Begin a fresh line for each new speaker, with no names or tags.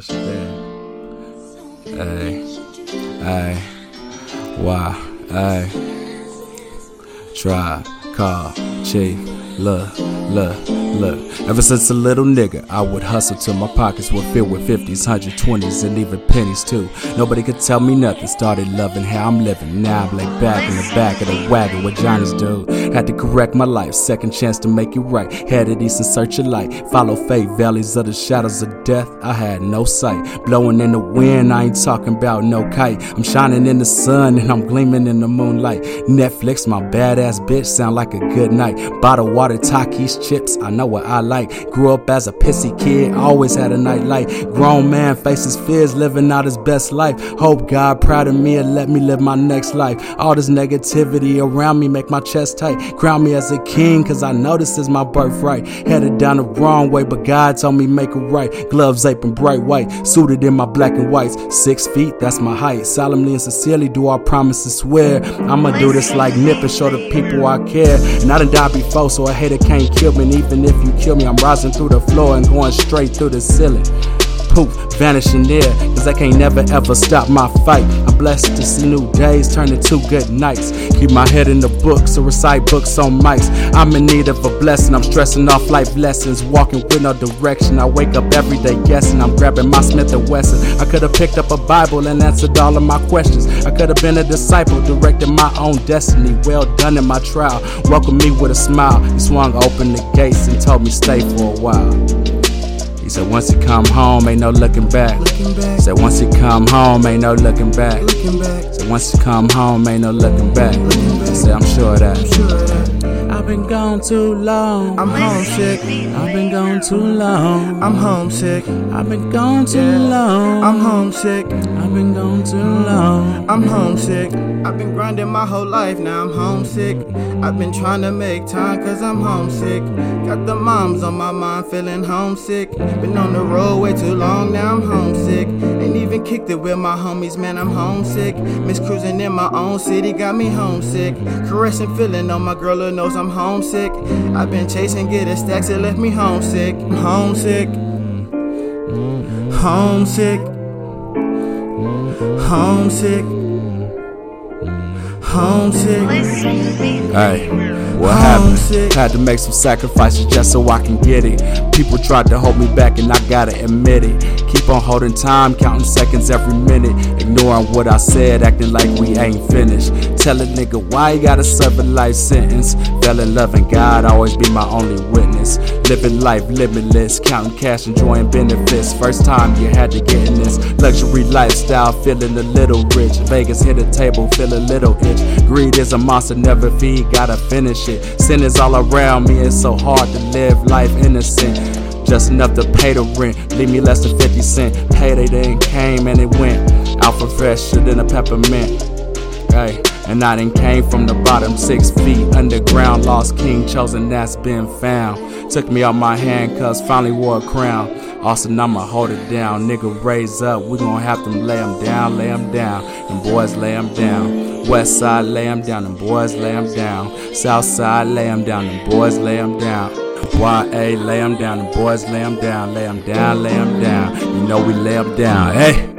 Hey, hey, why, hey, try, call, chief, look, look, look. Ever since a little nigga, I would hustle till my pockets were filled with 50s, 120s, and even pennies too. Nobody could tell me nothing. Started loving how I'm living. Now I'm laid back in the back of the wagon with Johnny's dude. Had to correct my life, second chance to make it right. Headed east in search of light. Follow fate, valleys of the shadows of death. I had no sight. Blowing in the wind, I ain't talking about no kite. I'm shining in the sun and I'm gleaming in the moonlight. Netflix, my badass bitch, sound like a good night. Bottle water, Takis, chips, I know what I like. Grew up as a pissy kid, always had a night light. Grown man faces fears, living out his best life. Hope God proud of me and let me live my next life. All this negativity around me make my chest tight. Crown me as a king, cause I know this is my birthright. Headed down the wrong way, but God told me make it right. Gloves apron bright white, suited in my black and whites. Six feet, that's my height. Solemnly and sincerely do I promise to swear. I'ma do this like Nip and show the people I care. And I done died before, so a hater can't kill me. Even if you kill me, I'm rising through the floor and going straight through the ceiling poof, vanishing there. Cause I can't never ever stop my fight. I'm blessed to see new days turn into good nights. Keep my head in the books or recite books on mics. I'm in need of a blessing. I'm stressing off life lessons, walking with no direction. I wake up every day guessing. I'm grabbing my Smith and Wesson. I could have picked up a Bible and answered all of my questions. I could have been a disciple, directing my own destiny. Well done in my trial. Welcome me with a smile. He swung open the gates and told me stay for a while. He said once you come home, ain't no looking back.
Looking back,
said once you come home, ain't no looking back.
looking back,
said once you come home, ain't no looking back.
Looking back.
Said I'm sure of that.
sure of that.
I've been gone too long.
I'm homesick,
I've been gone too long.
I'm homesick,
I've been gone too long.
I'm homesick,
I've been gone too long.
I'm homesick. I've been grinding my whole life, now I'm homesick. I've been trying to make time cause I'm homesick. Got the moms on my mind feeling homesick. Been on the road way too long, now I'm homesick. Ain't kicked it with my homies, man, I'm homesick. Miss cruising in my own city, got me homesick. Caressing feeling on my girl who knows I'm homesick. I've been chasing, getting stacks, it left me homesick. I'm homesick. Homesick. Homesick. Homesick.
Hey, what happened? Had to make some sacrifices just so I can get it. People tried to hold me back, and I gotta admit it. Keep on holding time, counting seconds every minute. Ignoring what I said, acting like we ain't finished. Tell a nigga why he gotta serve a life sentence. Fell in love and God always be my only witness. Living life limitless, counting cash, enjoying benefits. First time you had to get in this luxury lifestyle, feeling a little rich. Vegas hit a table, feel a little itch. Greed is a monster, never feed, gotta finish it. Sin is all around me, it's so hard to live life innocent. Just enough to pay the rent, leave me less than 50 cent. Payday then came and it went. Alpha fresher than a peppermint. Hey, and I done came from the bottom, six feet underground. Lost king, chosen, that's been found. Took me out my handcuffs, finally wore a crown. Austin, I'ma hold it down. Nigga, raise up, we gon' have to lay 'em down, lay 'em down. Them boys lay 'em down. West side, lay 'em down. Them boys lay 'em down. South side, lay 'em down. Them boys lay 'em down. YA, lay 'em down. Them boys lay 'em down, lay 'em down, lay 'em down. You know we lay 'em down. Hey!